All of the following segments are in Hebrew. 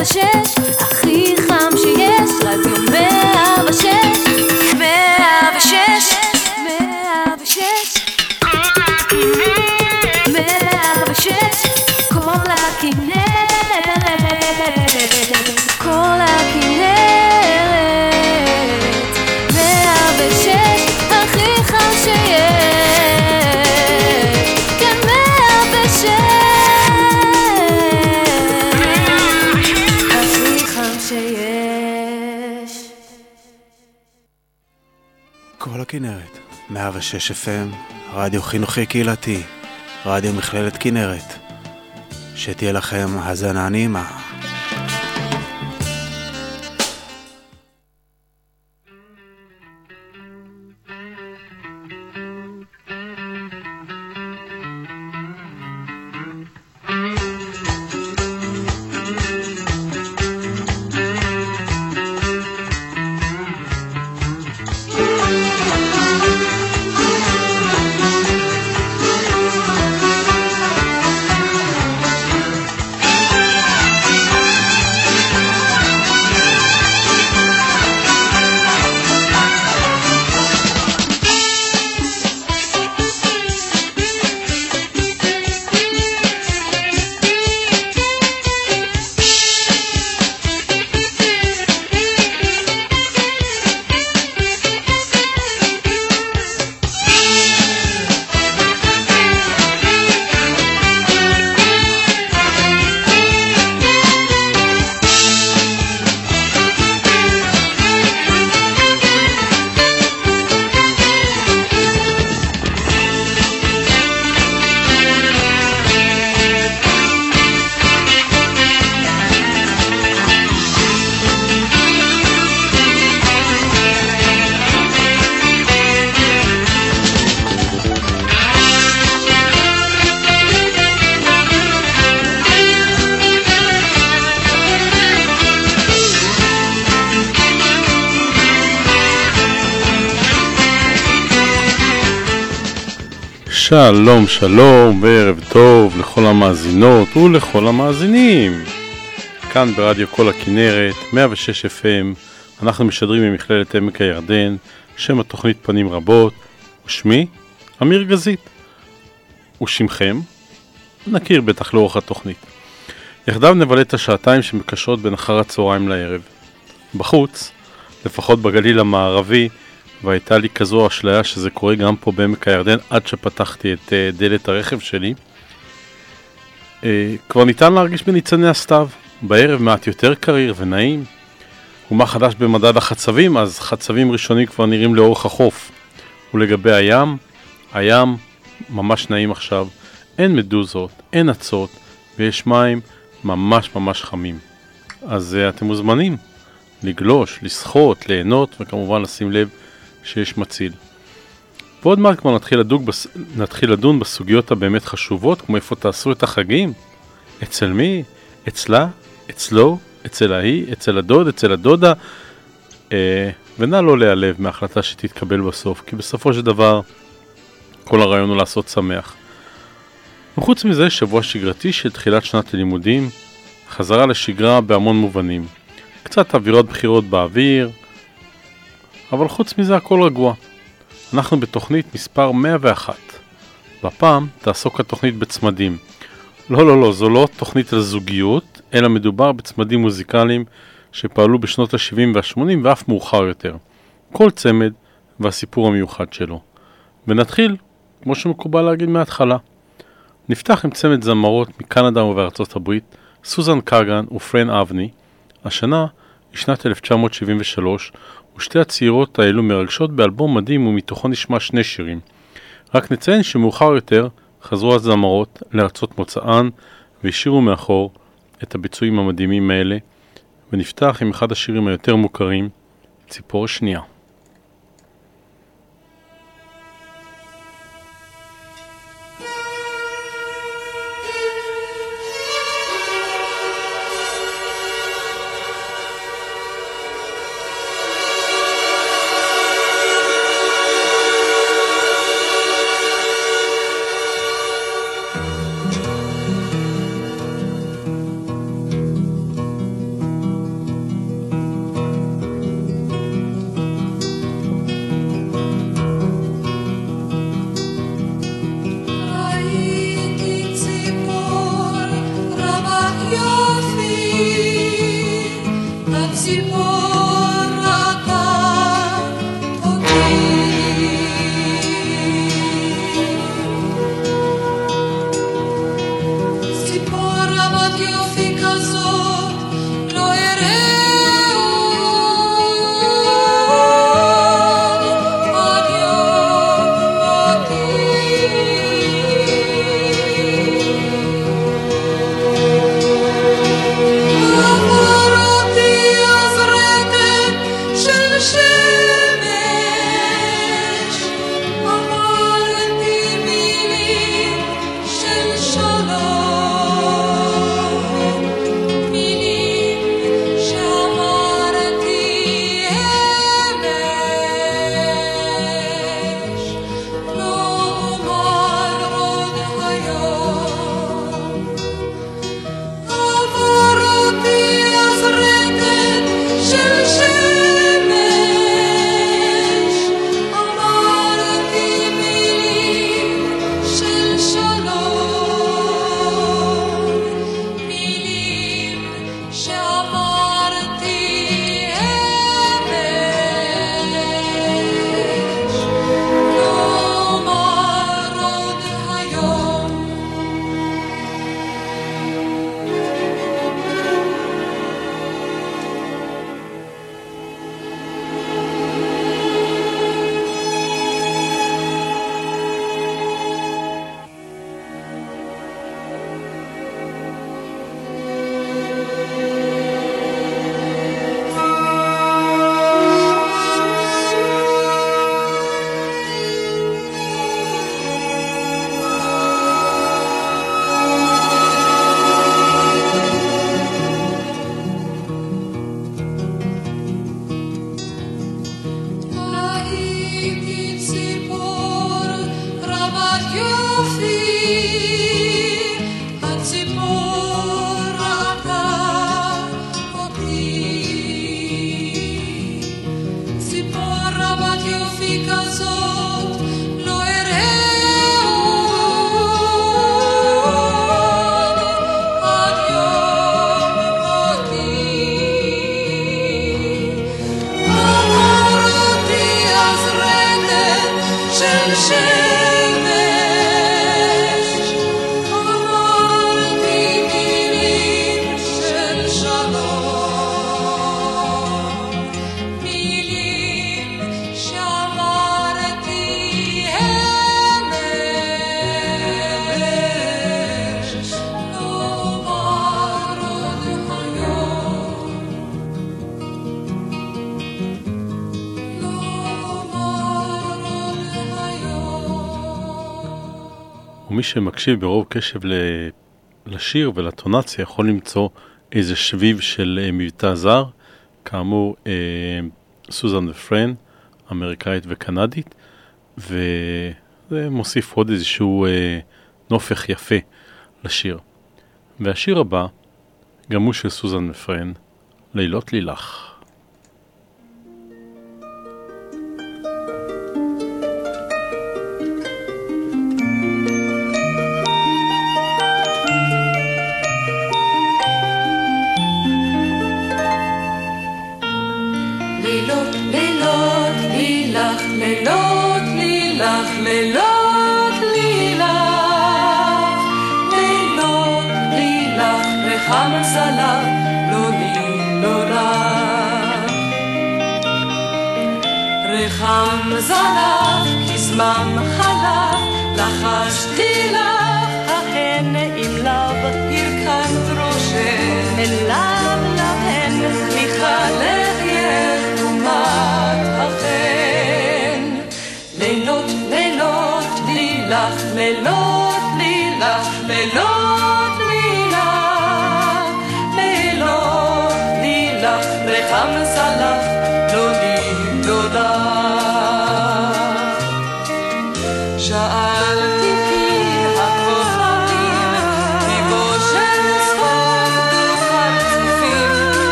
ושש, 106 FM, רדיו חינוכי קהילתי, רדיו מכללת כנרת. שתהיה לכם האזנה נעימה. שלום שלום וערב טוב לכל המאזינות ולכל המאזינים. כאן ברדיו כל הכנרת, 106 FM, אנחנו משדרים ממכללת עמק הירדן, שם התוכנית פנים רבות, ושמי אמיר גזית. ושמכם? נכיר בטח לאורך התוכנית. יחדיו נבלה את השעתיים שמקשרות בין אחר הצהריים לערב. בחוץ, לפחות בגליל המערבי, והייתה לי כזו אשליה שזה קורה גם פה בעמק הירדן עד שפתחתי את uh, דלת הרכב שלי. Uh, כבר ניתן להרגיש בניצני הסתיו, בערב מעט יותר קריר ונעים. ומה חדש במדד החצבים? אז חצבים ראשונים כבר נראים לאורך החוף. ולגבי הים, הים ממש נעים עכשיו. אין מדוזות, אין אצות, ויש מים ממש ממש חמים. אז uh, אתם מוזמנים לגלוש, לשחות, ליהנות, וכמובן לשים לב שיש מציל. ועוד מעט כבר נתחיל, לדוג, נתחיל לדון בסוגיות הבאמת חשובות, כמו איפה תעשו את החגים, אצל מי, אצלה, אצלו, אצל ההיא, אצל הדוד, אצל הדודה, אה, ונא לא להיעלב מההחלטה שתתקבל בסוף, כי בסופו של דבר כל הרעיון הוא לעשות שמח. וחוץ מזה, שבוע שגרתי של תחילת שנת הלימודים, חזרה לשגרה בהמון מובנים. קצת אווירות בחירות באוויר, אבל חוץ מזה הכל רגוע. אנחנו בתוכנית מספר 101. בפעם תעסוק התוכנית בצמדים. לא, לא, לא, זו לא תוכנית על זוגיות, אלא מדובר בצמדים מוזיקליים שפעלו בשנות ה-70 וה-80 ואף מאוחר יותר. כל צמד והסיפור המיוחד שלו. ונתחיל, כמו שמקובל להגיד מההתחלה. נפתח עם צמד זמרות מקנדה ובארצות הברית, סוזן קאגן ופרן אבני. השנה היא שנת 1973, ושתי הצעירות האלו מרגשות באלבום מדהים ומתוכו נשמע שני שירים. רק נציין שמאוחר יותר חזרו הזמרות לארצות מוצאן והשאירו מאחור את הביצועים המדהימים האלה, ונפתח עם אחד השירים היותר מוכרים, ציפור שנייה. שמקשיב ברוב קשב לשיר ולטונציה יכול למצוא איזה שביב של אה, מבטא זר, כאמור אה, סוזן ופרן, אמריקאית וקנדית, וזה מוסיף עוד איזשהו אה, נופך יפה לשיר. והשיר הבא, גם הוא של סוזן ופרן, לילות לילך. רחם זנב, כי זמן חלף, לחשתי לך, ההן אם לאו,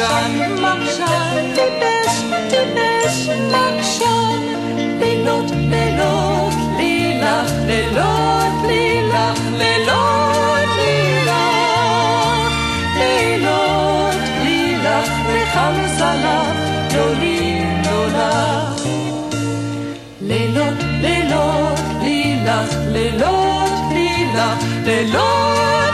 מקשן, מקשן, טיפש, טיפש, מקשן, לילות, לילות, לילך, לילות, לילך, לילות, לילך, לילות, לילך, וחמסה לך, לא לי, לא לך. לילות, לילות, לילך, לילות, לילך, לילות,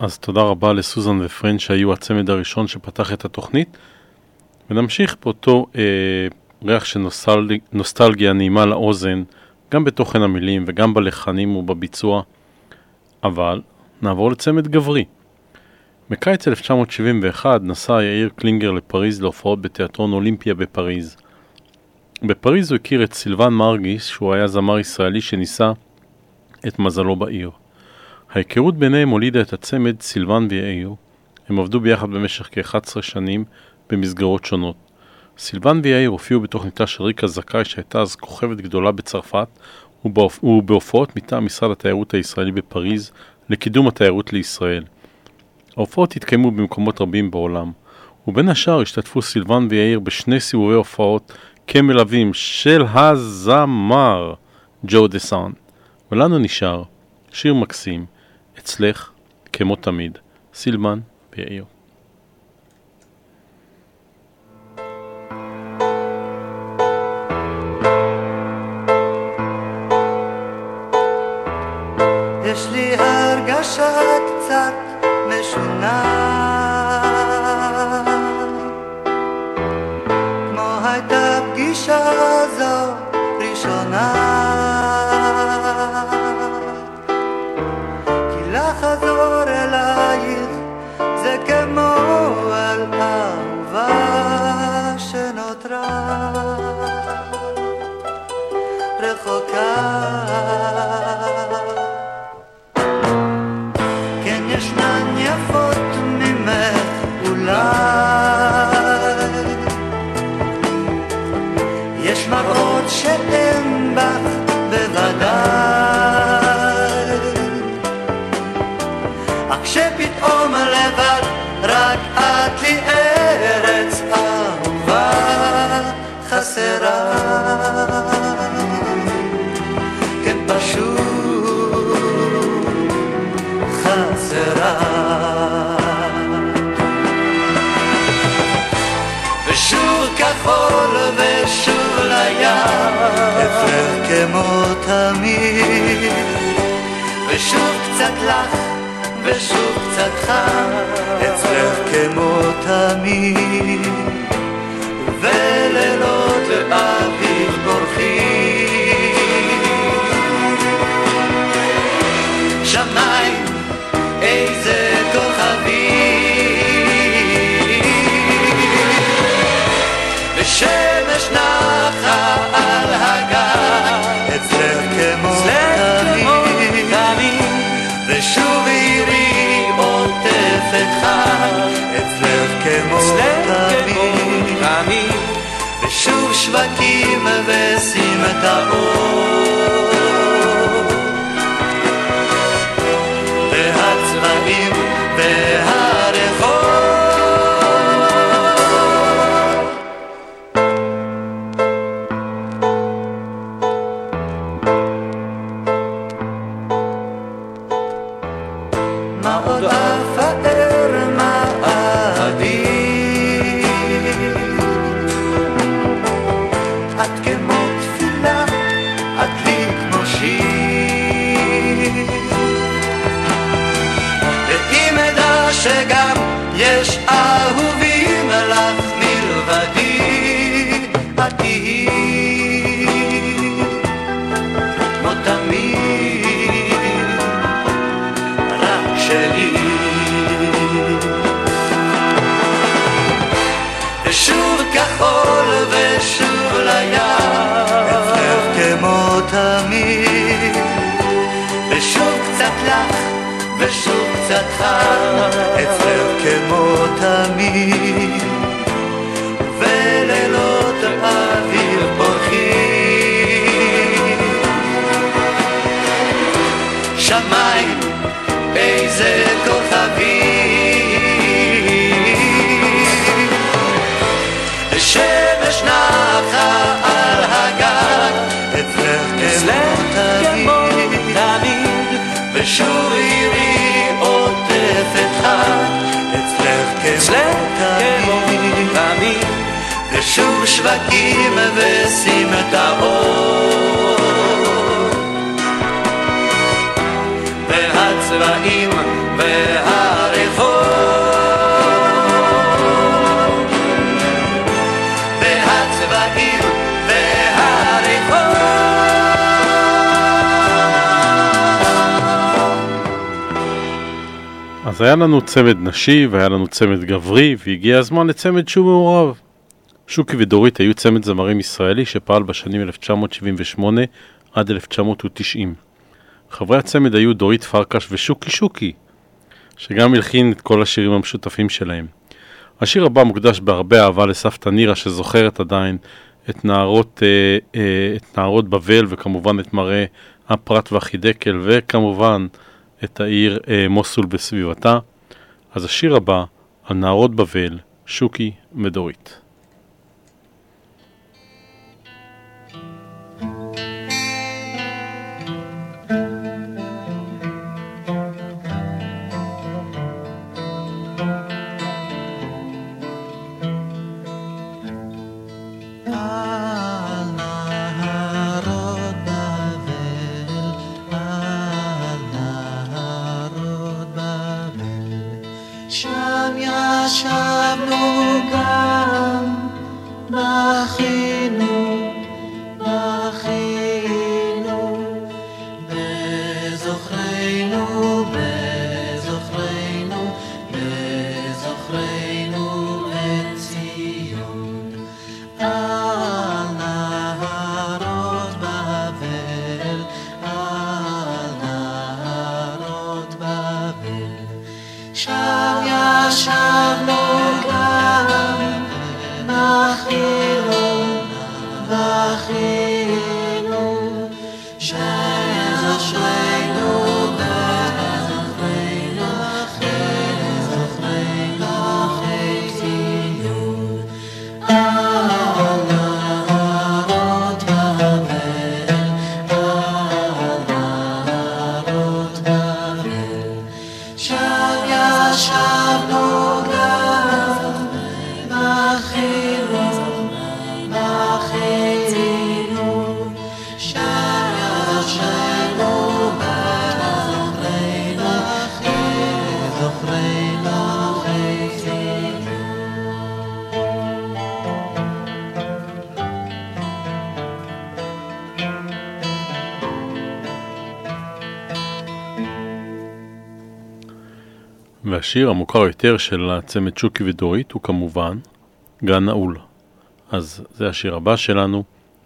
אז תודה רבה לסוזן ופרן שהיו הצמד הראשון שפתח את התוכנית. ונמשיך באותו אה, ריח של נוסטל... נוסטלגיה נעימה לאוזן, גם בתוכן המילים וגם בלחנים ובביצוע. אבל נעבור לצמד גברי. בקיץ 1971 נסע יאיר קלינגר לפריז להופעות בתיאטרון אולימפיה בפריז. בפריז הוא הכיר את סילבן מרגי, שהוא היה זמר ישראלי שניסה את מזלו בעיר. ההיכרות ביניהם הולידה את הצמד סילבן ויאיר. הם עבדו ביחד במשך כ-11 שנים במסגרות שונות. סילבן ויאיר הופיעו בתוכניתה של ריקה זכאי שהייתה אז כוכבת גדולה בצרפת ובהופ- ובהופעות מטעם משרד התיירות הישראלי בפריז לקידום התיירות לישראל. ההופעות התקיימו במקומות רבים בעולם, ובין השאר השתתפו סילבן ויאיר בשני סיבובי הופעות כמלווים של הזמר ג'ו דה סאן. ולנו נשאר שיר מקסים, אצלך כמו תמיד, סילבן ויאיר. יש לי הרגשה קצת משונה כמו הייתה פגישה זו ראשונה. כי לחזור אלייך זה כמו כמו תמיד. ושוב קצת לך, ושוב קצת חם, אצלך כמו תמיד. ובלילות שווקים וסמטאות. אז היה לנו צמד נשי והיה לנו צמד גברי, והגיע הזמן לצמד שהוא מעורב. שוקי ודורית היו צמד זמרים ישראלי שפעל בשנים 1978 עד 1990. חברי הצמד היו דורית פרקש ושוקי שוקי, שגם הלחין את כל השירים המשותפים שלהם. השיר הבא מוקדש בהרבה אהבה לסבתא נירה שזוכרת עדיין את נערות, אה, אה, את נערות בבל וכמובן את מראה הפרת והחידקל וכמובן את העיר אה, מוסול בסביבתה. אז השיר הבא על נערות בבל, שוקי ודורית. והשיר המוכר יותר של הצמד שוקי ודורית הוא כמובן גן נעול. אז זה השיר הבא שלנו.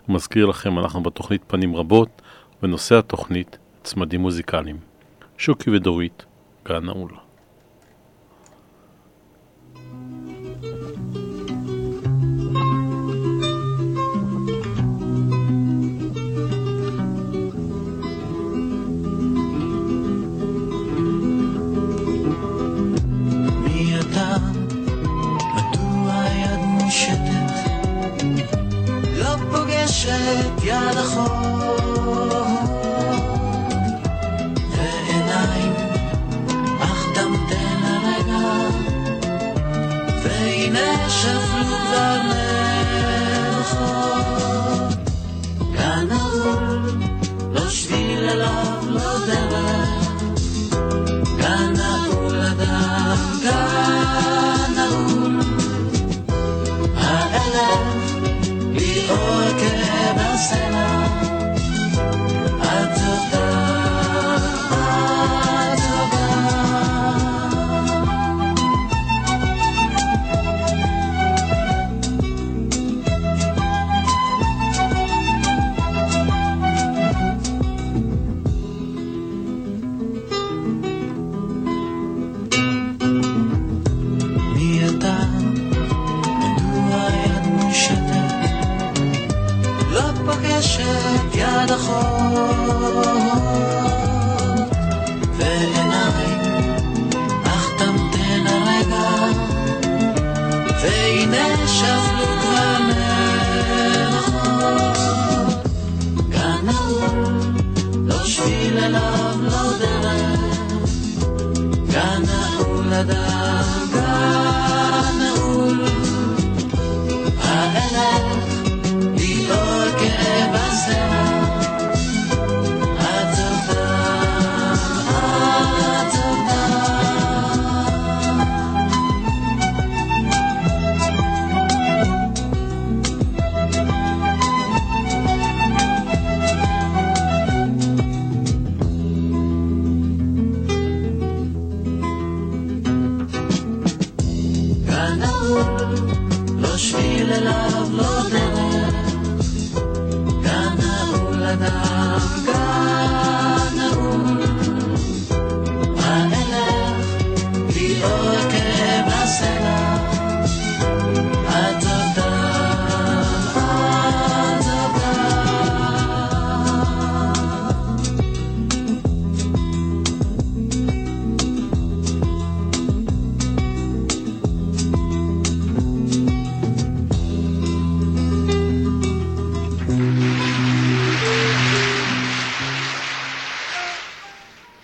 מזכיר לכם, אנחנו בתוכנית פנים רבות, ונושא התוכנית צמדים מוזיקליים. שוקי ודורית, גן נעול.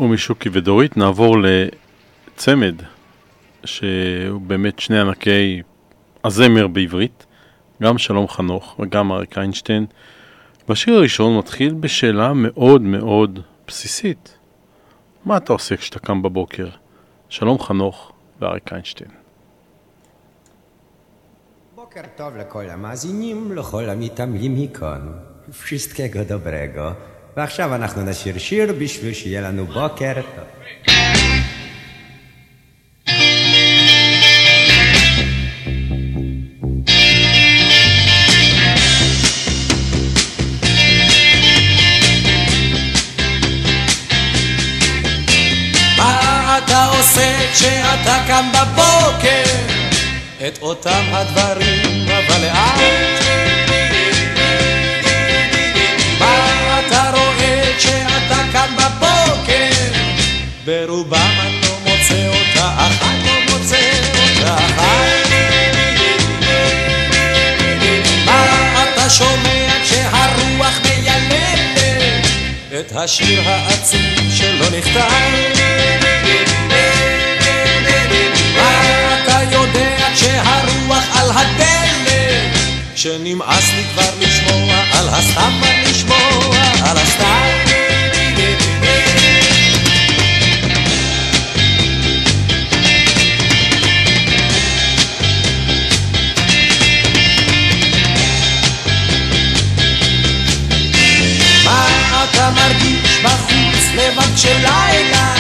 ומשוקי ודורית נעבור לצמד שהוא באמת שני ענקי הזמר בעברית, גם שלום חנוך וגם אריק איינשטיין. והשיר הראשון מתחיל בשאלה מאוד מאוד בסיסית. מה אתה עושה כשאתה קם בבוקר? שלום חנוך ואריק איינשטיין. Boker טוב לכל המאזינים, לכל המתעמלים מכאן. wszystkiego dobrego. ועכשיו אנחנו נשיר שיר בשביל שיהיה לנו בוקר טוב. כשאתה קם בבוקר? את אותם הדברים, אבל לאט. ברובם אני לא מוצא אותה אחת, לא מוצא אותה. מה אתה שומע כשהרוח מיילדת את השיר העצוב שלא נכתב? שנמאס לי כבר לשמוע על הסתם לשמוע על הסתם לבד של לילה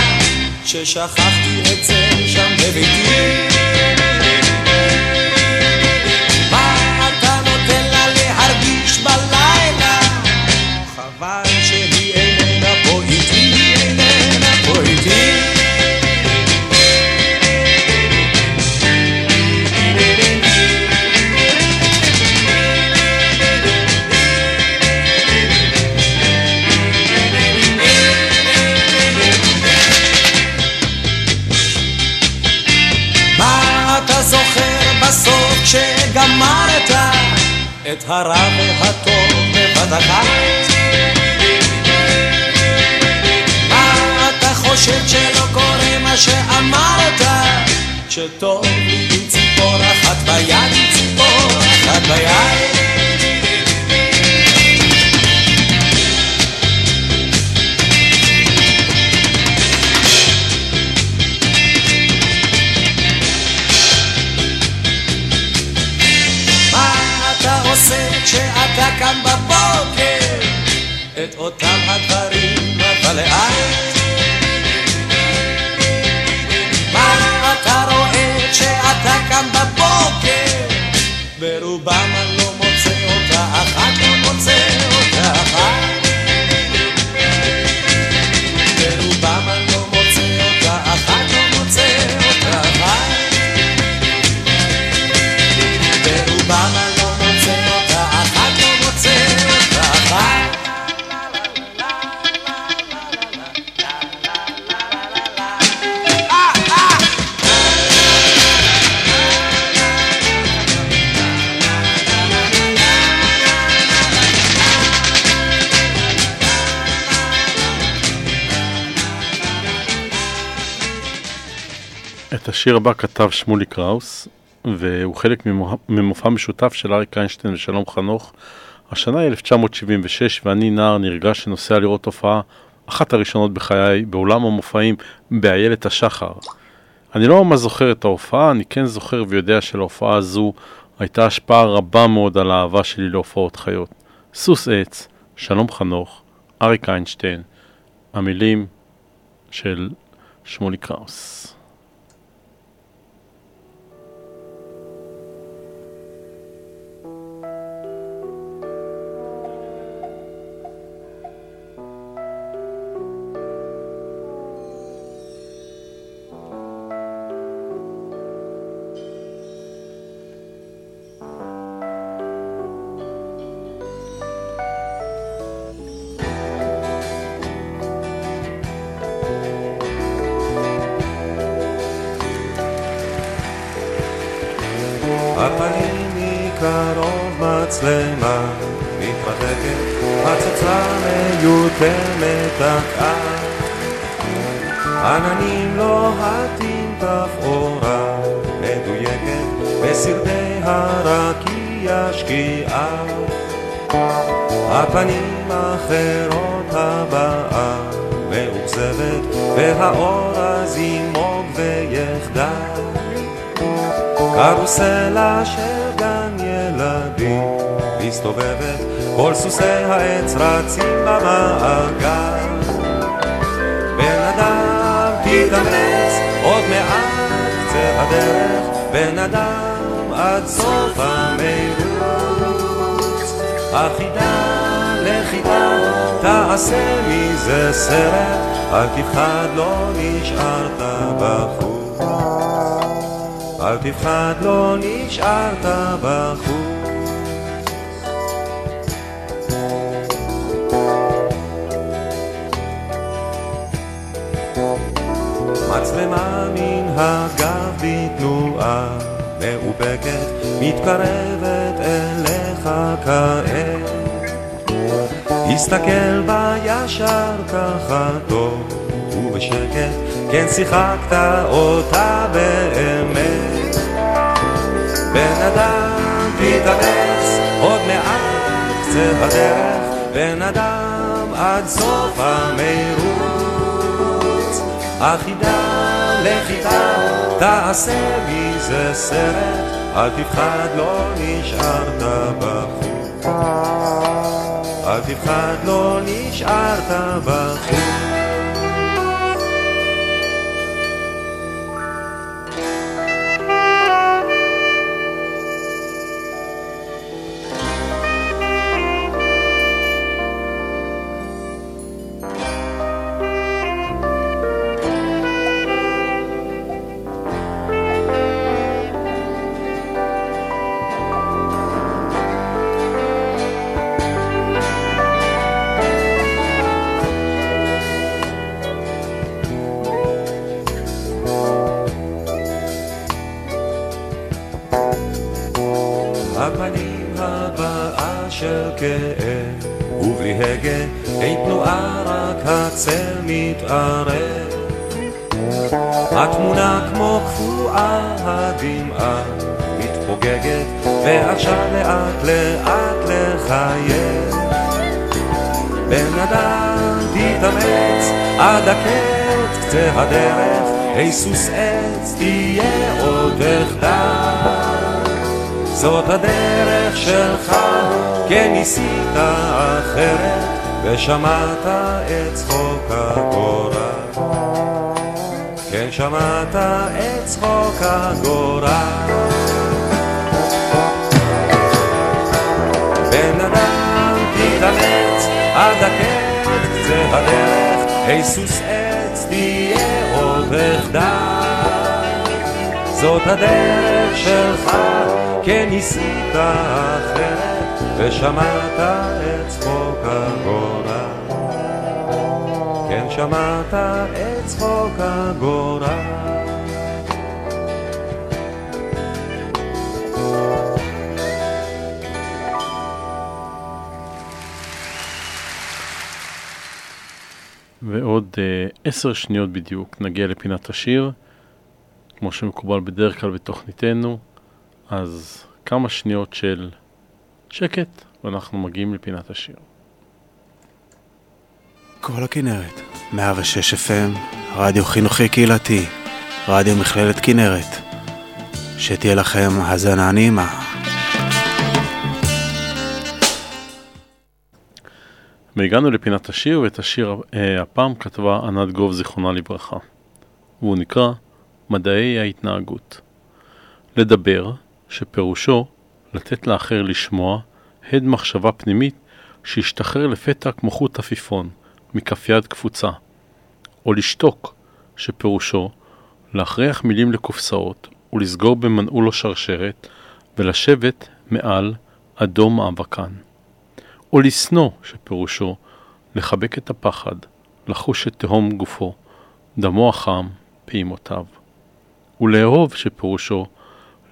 ששכחתי את זה שם בביתי הרע והטוב בבת אחת? מה אתה חושב שלא קורה מה שאמרת? שטוב לי עם ציפור אחת ביד, עם ציפור אחת ביד לאט. מה אתה רואה כשאתה קם בבוקר? את השיר הבא כתב שמולי קראוס, והוא חלק ממופע- משותף של אריק איינשטיין ושלום חנוך. השנה היא 1976, ואני נער נרגש שנוסע לראות הופעה, אחת הראשונות בחיי, באולם המופעים באיילת השחר. אני לא ממש זוכר את ההופעה, אני כן זוכר ויודע שלהופעה הזו הייתה השפעה רבה מאוד על האהבה שלי להופעות חיות. סוס עץ, שלום חנוך, אריק איינשטיין, המילים של שמולי קראוס. קרוסלה של גן ילדים מסתובבת, כל סוסי העץ רצים במעגל. בן אדם תתאמץ, עוד מעט קצה הדרך, בן אדם עד סוף המרוץ. החידה לחידה, תעשה מזה סרט, אל תפחד, לא נשארת בחוץ. אל תפחד, לא נשארת בחוץ. מצלמה מן הגב בתנועה מאופקת, מתקרבת אליך כעת. הסתכל בה ישר ככה טוב ובשקט, כן שיחקת אותה באמת. בן אדם תתאמץ, עוד מעט קצה הדרך, בן אדם עד סוף המרוץ. החידה לחידה, תעשה מזה סרט, אל תפחד, לא נשארת בחוץ. אל תפחד, לא נשארת בחוץ. הבאה של כאב, ובלי הגה, אין תנועה, רק הצל מתערב. התמונה כמו קפואה, הדמעה מתפוגגת, ועכשיו לאט לאט לחייב. בן אדם תתאמץ עד הקץ קצה הדרך, היסוס עץ תהיה עוד אחדל. זאת הדרך שלך, כן ניסית אחרת, ושמעת את צחוק הגורל. כן שמעת את צחוק הגורל. בן אדם תתאמץ עד הקץ קצה הדרך, היסוס עץ תהיה עוד אחדל. זאת הדרך שלך, כן ניסית אחרת, ושמעת את צחוק הגורל. כן שמעת את צחוק הגורל. ועוד אה, עשר שניות בדיוק נגיע לפינת השיר. כמו שמקובל בדרך כלל בתוכניתנו, אז כמה שניות של שקט, ואנחנו מגיעים לפינת השיר. כל הכנרת, 106 FM, רדיו חינוכי קהילתי, רדיו מכללת כנרת. שתהיה לכם האזנה נעימה. והגענו לפינת השיר, ואת השיר אה, הפעם כתבה ענת גוב, זיכרונה לברכה. והוא נקרא מדעי ההתנהגות. לדבר, שפירושו לתת לאחר לשמוע, הד מחשבה פנימית שהשתחרר לפתע כמו חוט עפיפון, מכף יד קפוצה. או לשתוק, שפירושו להכריח מילים לקופסאות ולסגור במנעול או שרשרת ולשבת מעל אדום האבקן. או לשנוא, שפירושו לחבק את הפחד, לחוש את תהום גופו, דמו החם, פעימותיו. ולאהוב, שפירושו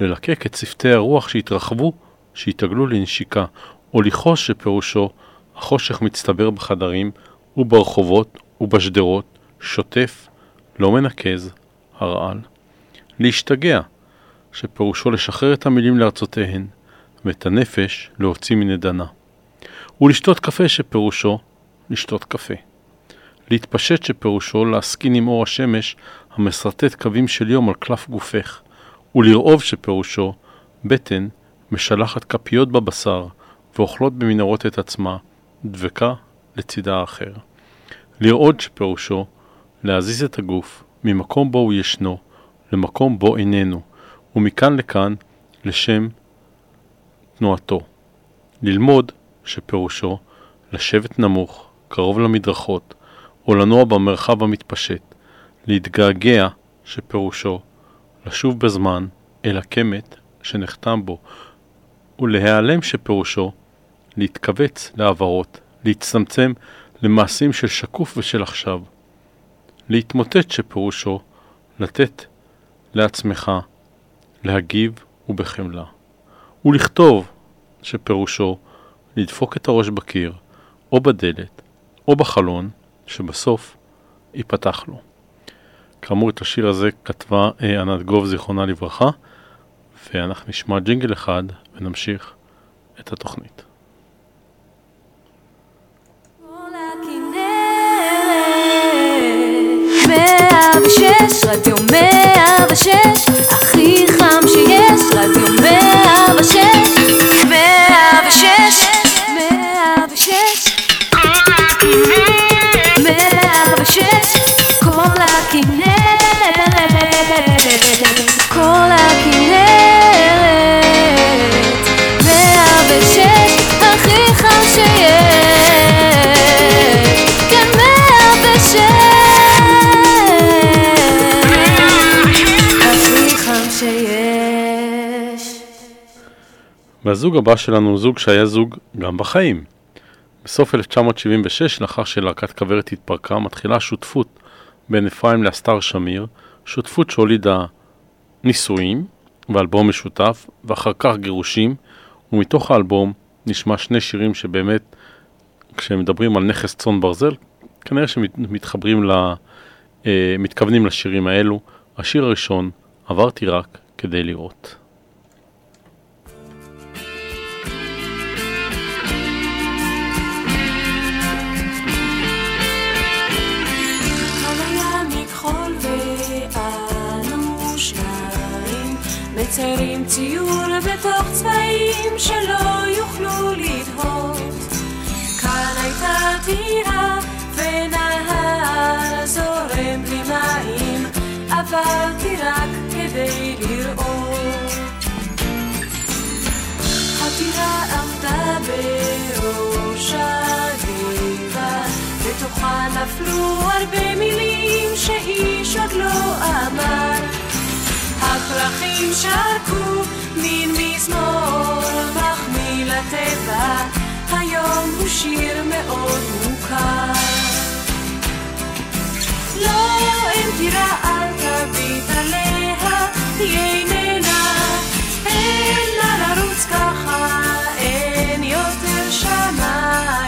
ללקק את צוותי הרוח שהתרחבו, שהתעגלו לנשיקה, או לכחוש, שפירושו החושך מצטבר בחדרים וברחובות ובשדרות, שוטף, לא מנקז, הרעל. להשתגע, שפירושו לשחרר את המילים לארצותיהן, ואת הנפש להוציא מנדנה. ולשתות קפה שפירושו לשתות קפה. להתפשט שפירושו להסכין עם אור השמש המסרטט קווים של יום על קלף גופך, ולרעוב שפירושו בטן משלחת כפיות בבשר ואוכלות במנהרות את עצמה, דבקה לצידה האחר. לרעוד שפירושו להזיז את הגוף ממקום בו הוא ישנו למקום בו איננו, ומכאן לכאן לשם תנועתו. ללמוד שפירושו לשבת נמוך, קרוב למדרכות, או לנוע במרחב המתפשט, להתגעגע, שפירושו לשוב בזמן אל הקמת שנחתם בו, ולהיעלם שפירושו להתכווץ לעברות, להצטמצם למעשים של שקוף ושל עכשיו, להתמוטט שפירושו לתת לעצמך להגיב ובחמלה, ולכתוב שפירושו לדפוק את הראש בקיר, או בדלת, או בחלון, שבסוף ייפתח לו. כאמור, את השיר הזה כתבה אה, ענת גוב, זיכרונה לברכה, ואנחנו נשמע ג'ינגל אחד ונמשיך את התוכנית. ושש, כל הכנרת, והזוג הבא שלנו הוא זוג שהיה זוג גם בחיים. בסוף 1976, לאחר שלהקת כוורת התפרקה, מתחילה שותפות בין אפרים לאסתר שמיר, שותפות שהולידה נישואים ואלבום משותף, ואחר כך גירושים, ומתוך האלבום נשמע שני שירים שבאמת, כשהם מדברים על נכס צאן ברזל, כנראה שמתחברים ל... אה, מתכוונים לשירים האלו. השיר הראשון, עברתי רק כדי לראות. מציירים ציור בתוך צבעים שלא יוכלו לדהות כאן הייתה טירה ונהר זורם בלי מים עברתי רק כדי לראות הטירה עמדה בראש הגבעה, בתוכה נפלו הרבה מילים שאיש עוד לא אמר. הפרחים שרקו מין מזמור מחמיא לטבע, היום הוא שיר מאוד מוכר. לא, אין טירה, אל תביט עליה, היא איננה, אין לה לרוץ ככה, אין יותר שמיים,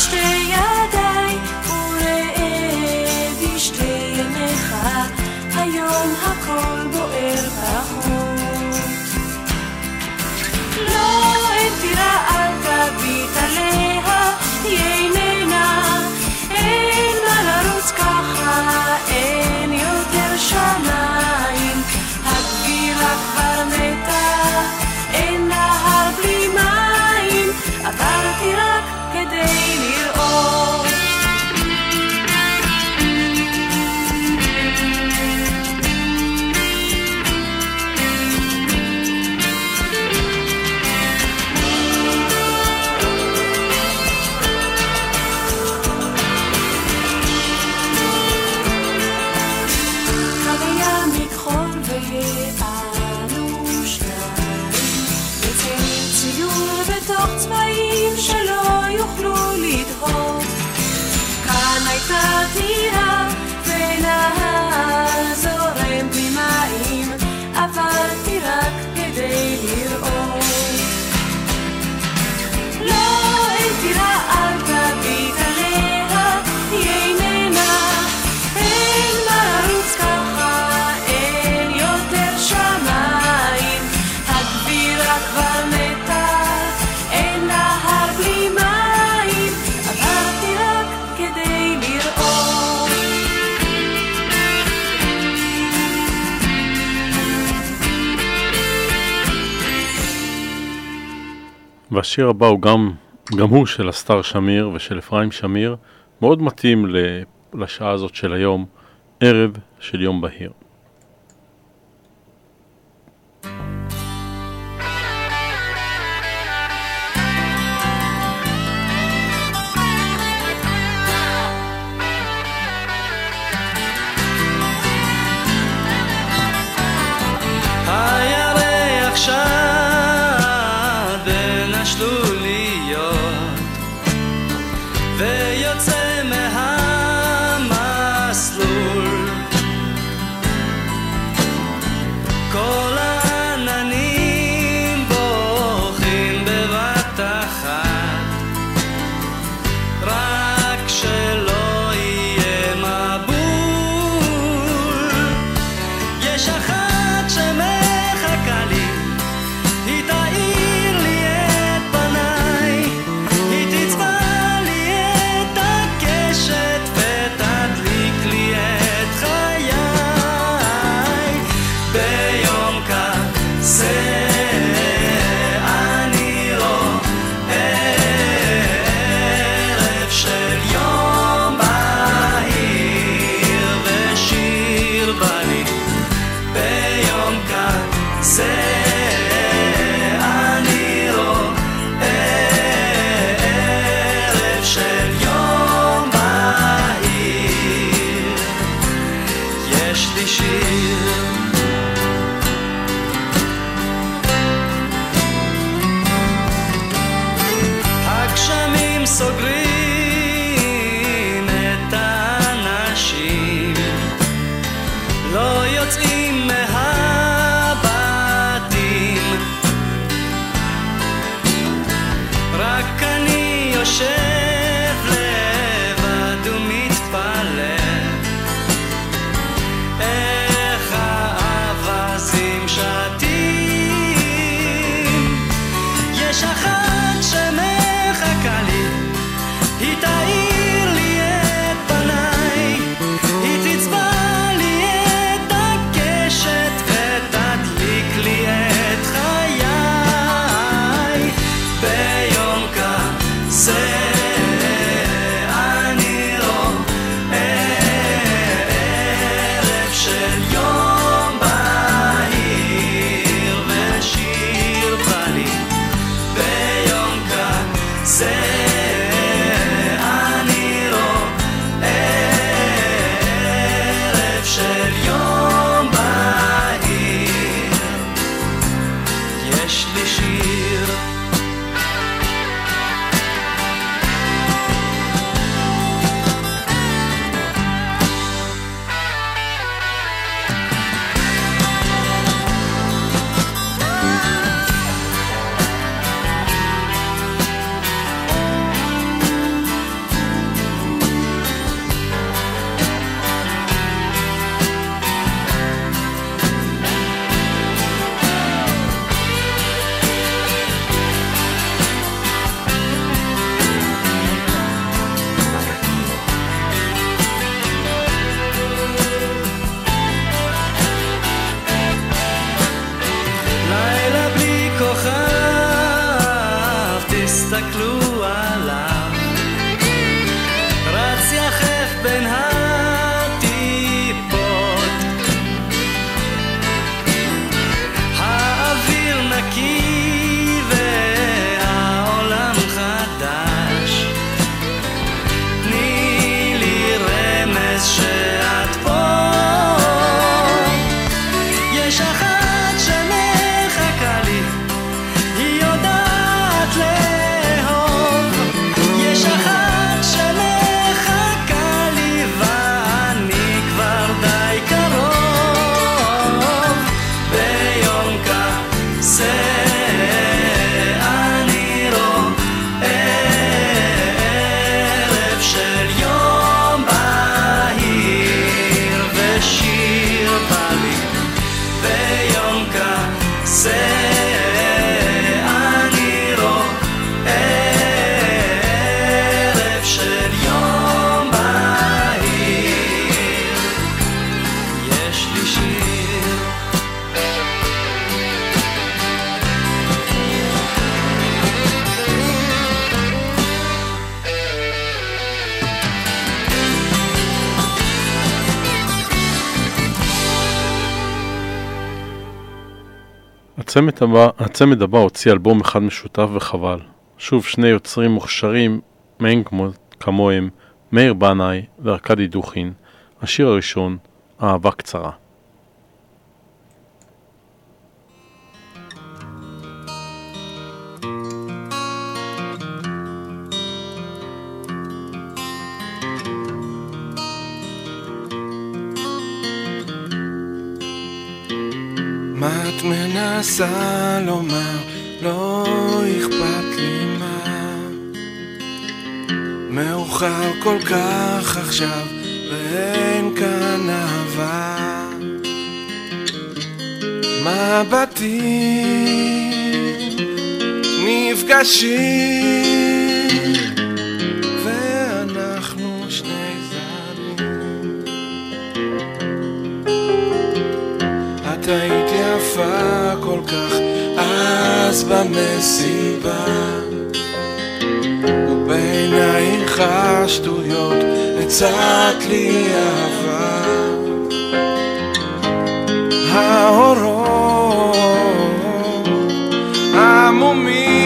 Stay. והשיר הבא הוא גם, גם הוא של הסטאר שמיר ושל אפרים שמיר, מאוד מתאים לשעה הזאת של היום, ערב של יום בהיר. הצמד הבא, הצמד הבא הוציא אלבום אחד משותף וחבל. שוב שני יוצרים מוכשרים מאין כמו, כמוהם, מאיר בנאי וארכדי דוכין. השיר הראשון, אהבה קצרה. מנסה לומר? לא אכפת לי מה. מאוחר כל כך עכשיו, ואין כאן אהבה. מבטים נפגשים, ואנחנו שני זרים. את היית יפה כל כך אז במסיבה. ובעינייך השטויות הצעת לי אהבה. האורות עמומים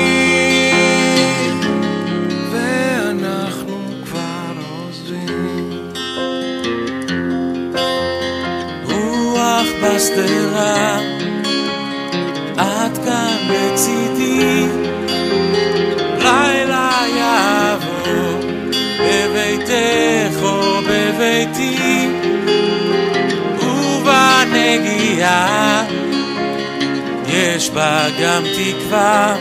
ואנחנו כבר עוזבים. רוח בשדרה, בה גם תקווה,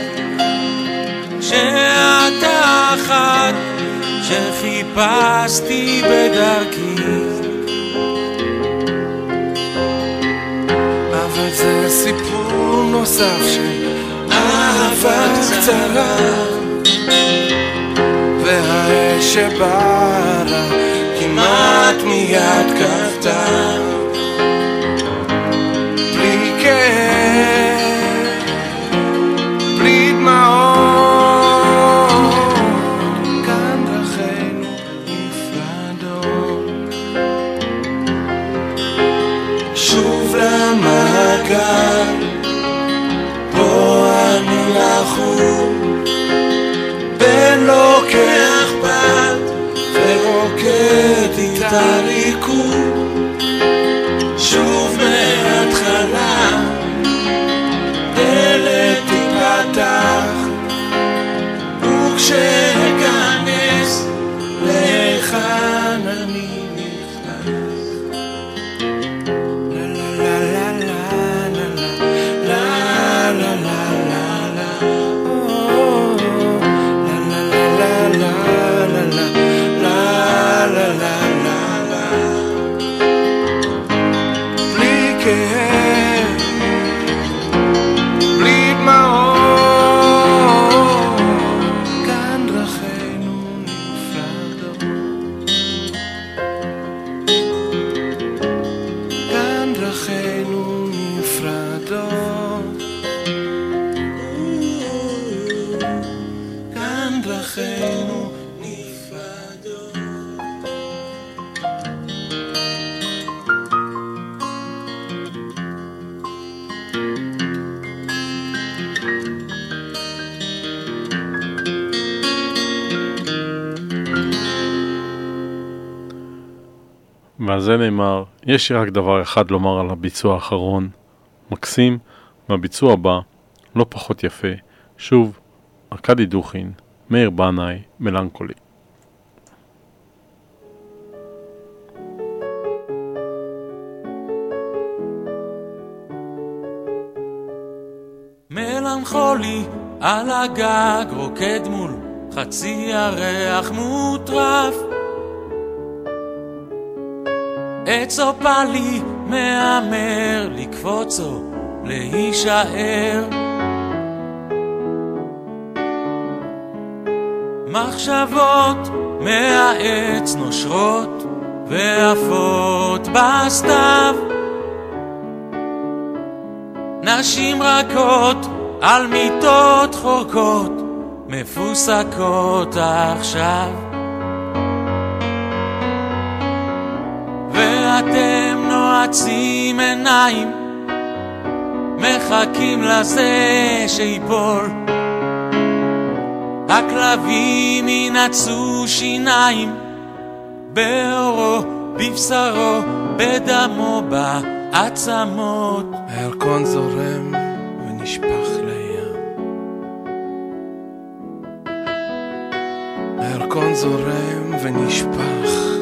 שאת האחת שחיפשתי בדרכי. אבל זה סיפור נוסף של אהבה קצרה והאש שבערה כמעט מיד כבתה בלי זה נאמר, יש לי רק דבר אחד לומר על הביצוע האחרון, מקסים, והביצוע הבא, לא פחות יפה, שוב, ארכדי דוכין, מאיר בנאי, מלנכולי. מלנכולי על הגג רוקד מול חצי ירח מוטרף עץ אופלי מהמר לקפוץ או להישאר. מחשבות מהעץ נושרות ועפות בסתיו. נשים רכות על מיטות חורקות מפוסקות עכשיו ואתם נועצים עיניים מחכים לזה שיפול. הכלבים ינעצו שיניים באורו, בבשרו, בדמו, בעצמות. הירקון זורם ונשפך לים. הירקון זורם ונשפך,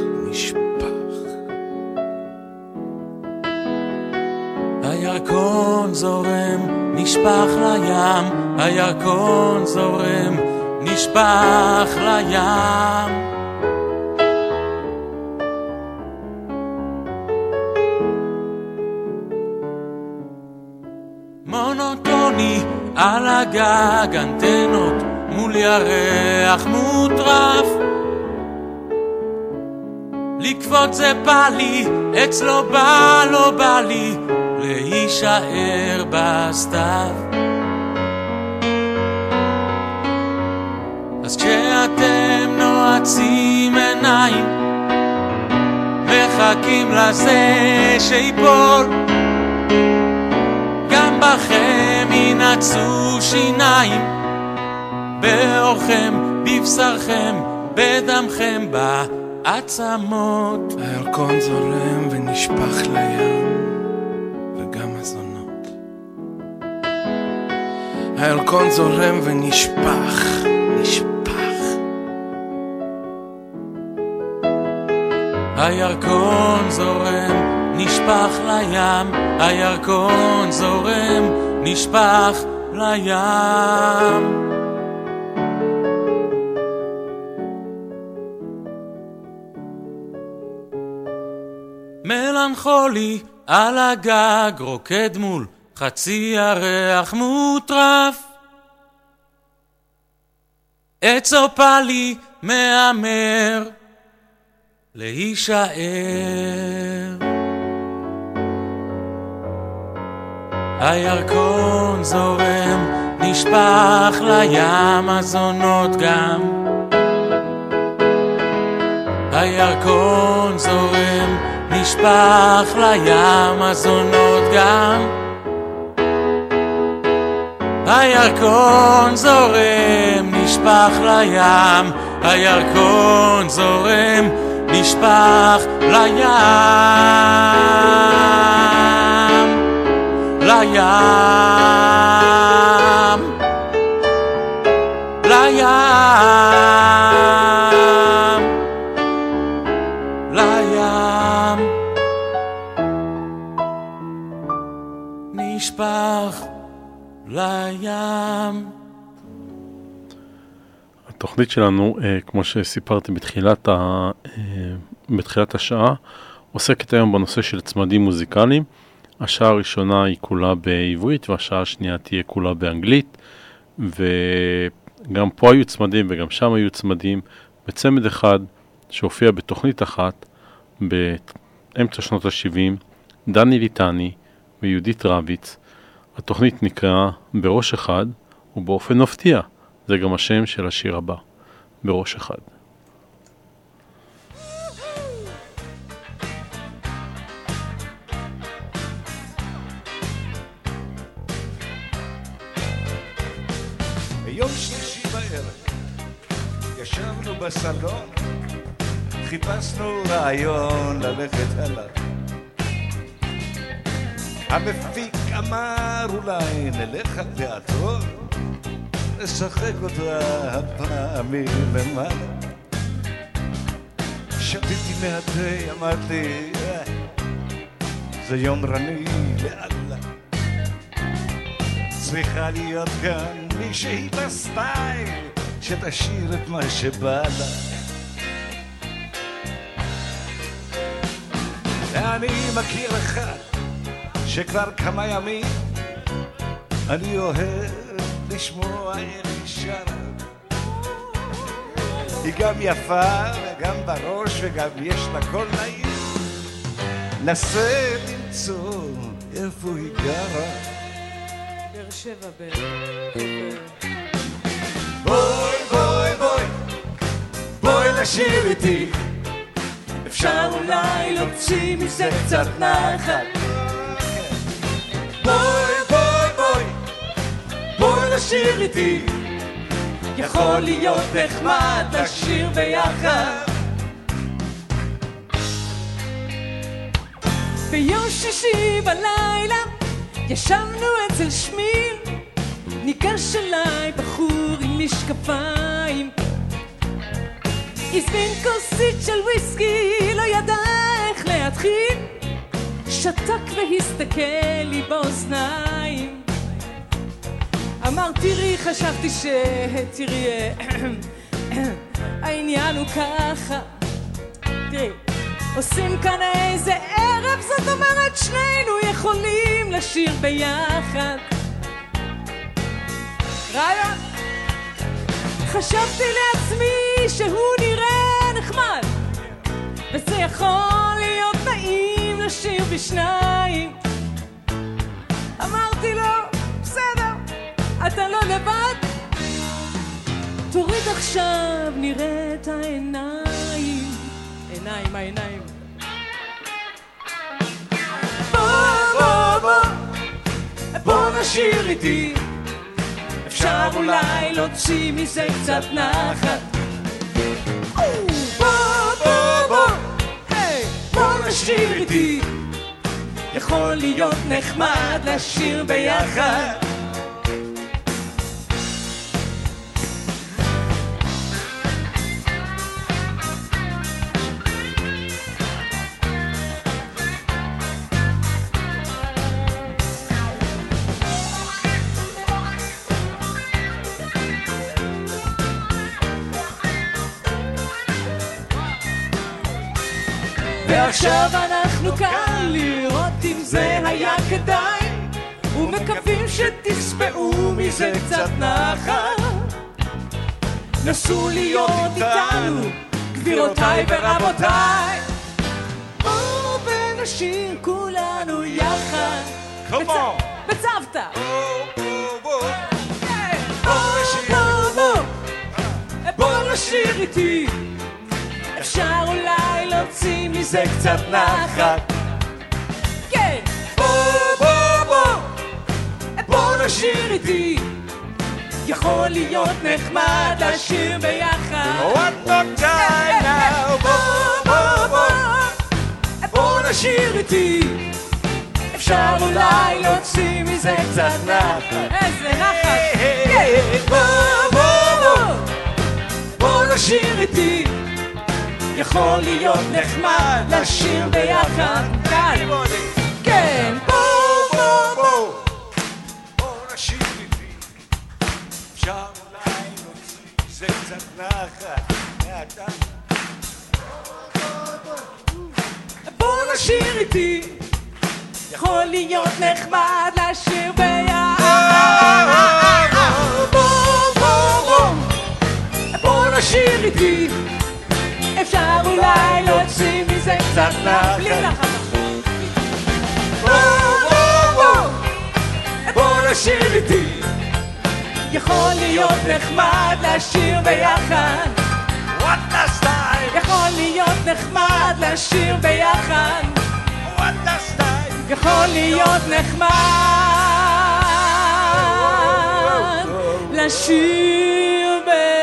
הירקון זורם, נשפך לים, הירקון זורם, נשפך לים. מונוטוני על הגג, אנטנות מול ירח מוטרף. לקפוץ זה בא לי, אצלו בא לא בא לי, להישאר בסתיו. אז כשאתם נועצים עיניים, מחכים לזה שיפול, גם בכם ינעצו שיניים, באורכם, בבשרכם, בדמכם, בעצמות. הירקון זורם ונשפך לים, הירקון זורם ונשפך, נשפך. הירקון זורם, נשפך לים, הירקון זורם, נשפך לים. מלנכולי על הגג רוקד מול חצי ירח מוטרף. עץ אופלי מהמר להישאר. הירקון זורם, נשפך לים הזונות גם. הירקון זורם, נשפך לים הזונות גם. הירקון זורם, נשפך לים, הירקון זורם, נשפך לים. לים. התוכנית שלנו, אה, כמו שסיפרתי בתחילת, ה, אה, בתחילת השעה, עוסקת היום בנושא של צמדים מוזיקליים. השעה הראשונה היא כולה בעברית והשעה השנייה תהיה כולה באנגלית. וגם פה היו צמדים וגם שם היו צמדים. בצמד אחד שהופיע בתוכנית אחת באמצע שנות ה-70, דני ליטני ויהודית רביץ. התוכנית נקראה בראש אחד, ובאופן מפתיע, זה גם השם של השיר הבא, בראש אחד. ביום שלישי בערב ישבנו בסלון, חיפשנו רעיון ללכת הלאה. המפיק אמר אולי נלך על תיאטרון, נשחק אותה הפעם מלמעלה. שתיתי מהתה, אמרתי, "אה, זה יומרני לאללה. צריכה להיות כאן מישהי בסטייל שתשאיר את מה שבא לה. ואני מכיר אחד שכבר כמה ימים אני אוהב לשמוע איך היא שרה. היא גם יפה וגם בראש וגם יש לה קול נעים. נסה למצוא איפה היא גרה. באר שבע בערך. בואי, בואי, בואי, בואי לשיר איתי. אפשר אולי להוציא מזה קצת נחת. בואי, לשיר איתי. יכול להיות נחמד לשיר ביחד. ביום שישי בלילה ישבנו אצל שמיל ניגש אליי בחור עם משקפיים. הזמין כוסית של וויסקי, לא ידע איך להתחיל. שתק והסתכל לי באוזניים אמר תראי, חשבתי ש... תראי, העניין הוא ככה. תראי, עושים כאן איזה ערב, זאת אומרת שנינו יכולים לשיר ביחד. רעיון. חשבתי לעצמי שהוא נראה נחמד וזה יכול להיות נעים לשיר בשניים. אמרתי לו, אתה לא לבד. תוריד עכשיו, נראה את העיניים. עיניים, העיניים. בוא בוא בוא. בוא נשיר איתי. אפשר אולי להוציא מזה קצת נחת. בוא בוא בוא. בוא נשיר איתי. יכול להיות נחמד לשיר ביחד ועכשיו אנחנו כאן לראות אם זה היה כדאי ומקווים שתשמעו מזה קצת נחת. נסו להיות איתנו, גבירותיי ורבותיי. בואו ונשיר כולנו יחד. Come on. בצוותא. בוא נשיר איתי אפשר אולי להוציא מזה קצת נחת. כן. בוא בוא בוא. בוא נשיר איתי. יכול להיות נחמד לשיר ביחד. One more time now. בוא בוא בוא. בוא נשיר איתי. אפשר אולי להוציא מזה קצת נחת. איזה נחת. בוא בוא בוא. בוא נשיר איתי יכול להיות נחמד לשיר ביחד כאן. כן בוא בוא בוא. בוא נשיר איתי. אפשר אולי להוציא מזה קצת נחת בוא נשיר איתי. יכול להיות נחמד לשיר ביחד. בוא בוא בוא. בוא נשיר איתי אפשר אולי להוציא מזה קצת נחת. בלי נחת בוא בוא בוא בוא נשיר איתי. יכול להיות נחמד לשיר ביחד. וואטה סטייל יכול להיות נחמד לשיר ביחד. וואטה סטייל יכול להיות נחמד לשיר יונית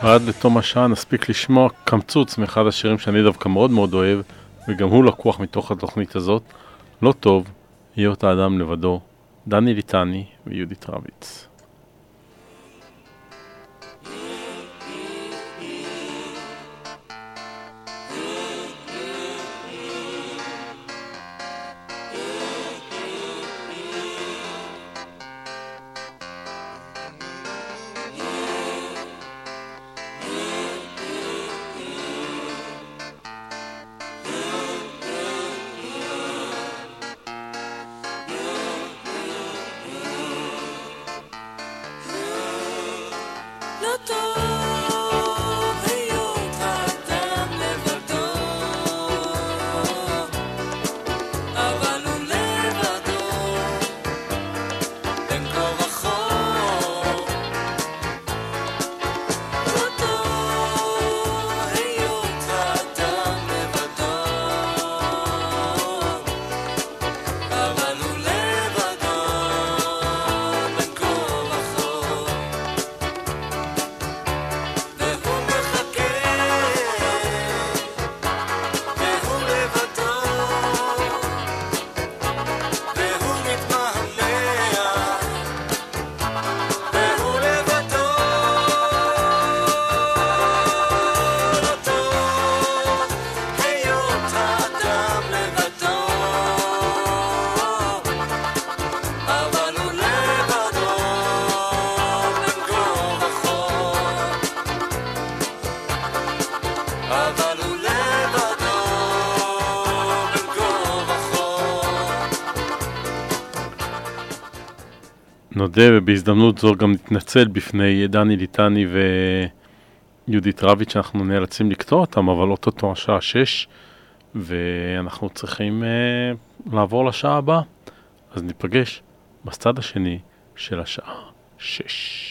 עד לתום השעה נספיק לשמוע קמצוץ מאחד השירים שאני דווקא מאוד מאוד אוהב, וגם הוא לקוח מתוך התוכנית הזאת. לא טוב, היות האדם לבדו, דני ליטני ויהודית רביץ. נודה ובהזדמנות זו גם נתנצל בפני דני ליטני ויהודית רביץ שאנחנו נאלצים לקטוע אותם, אבל אוטוטו השעה שש ואנחנו צריכים uh, לעבור לשעה הבאה. אז ניפגש בצד השני של השעה שש.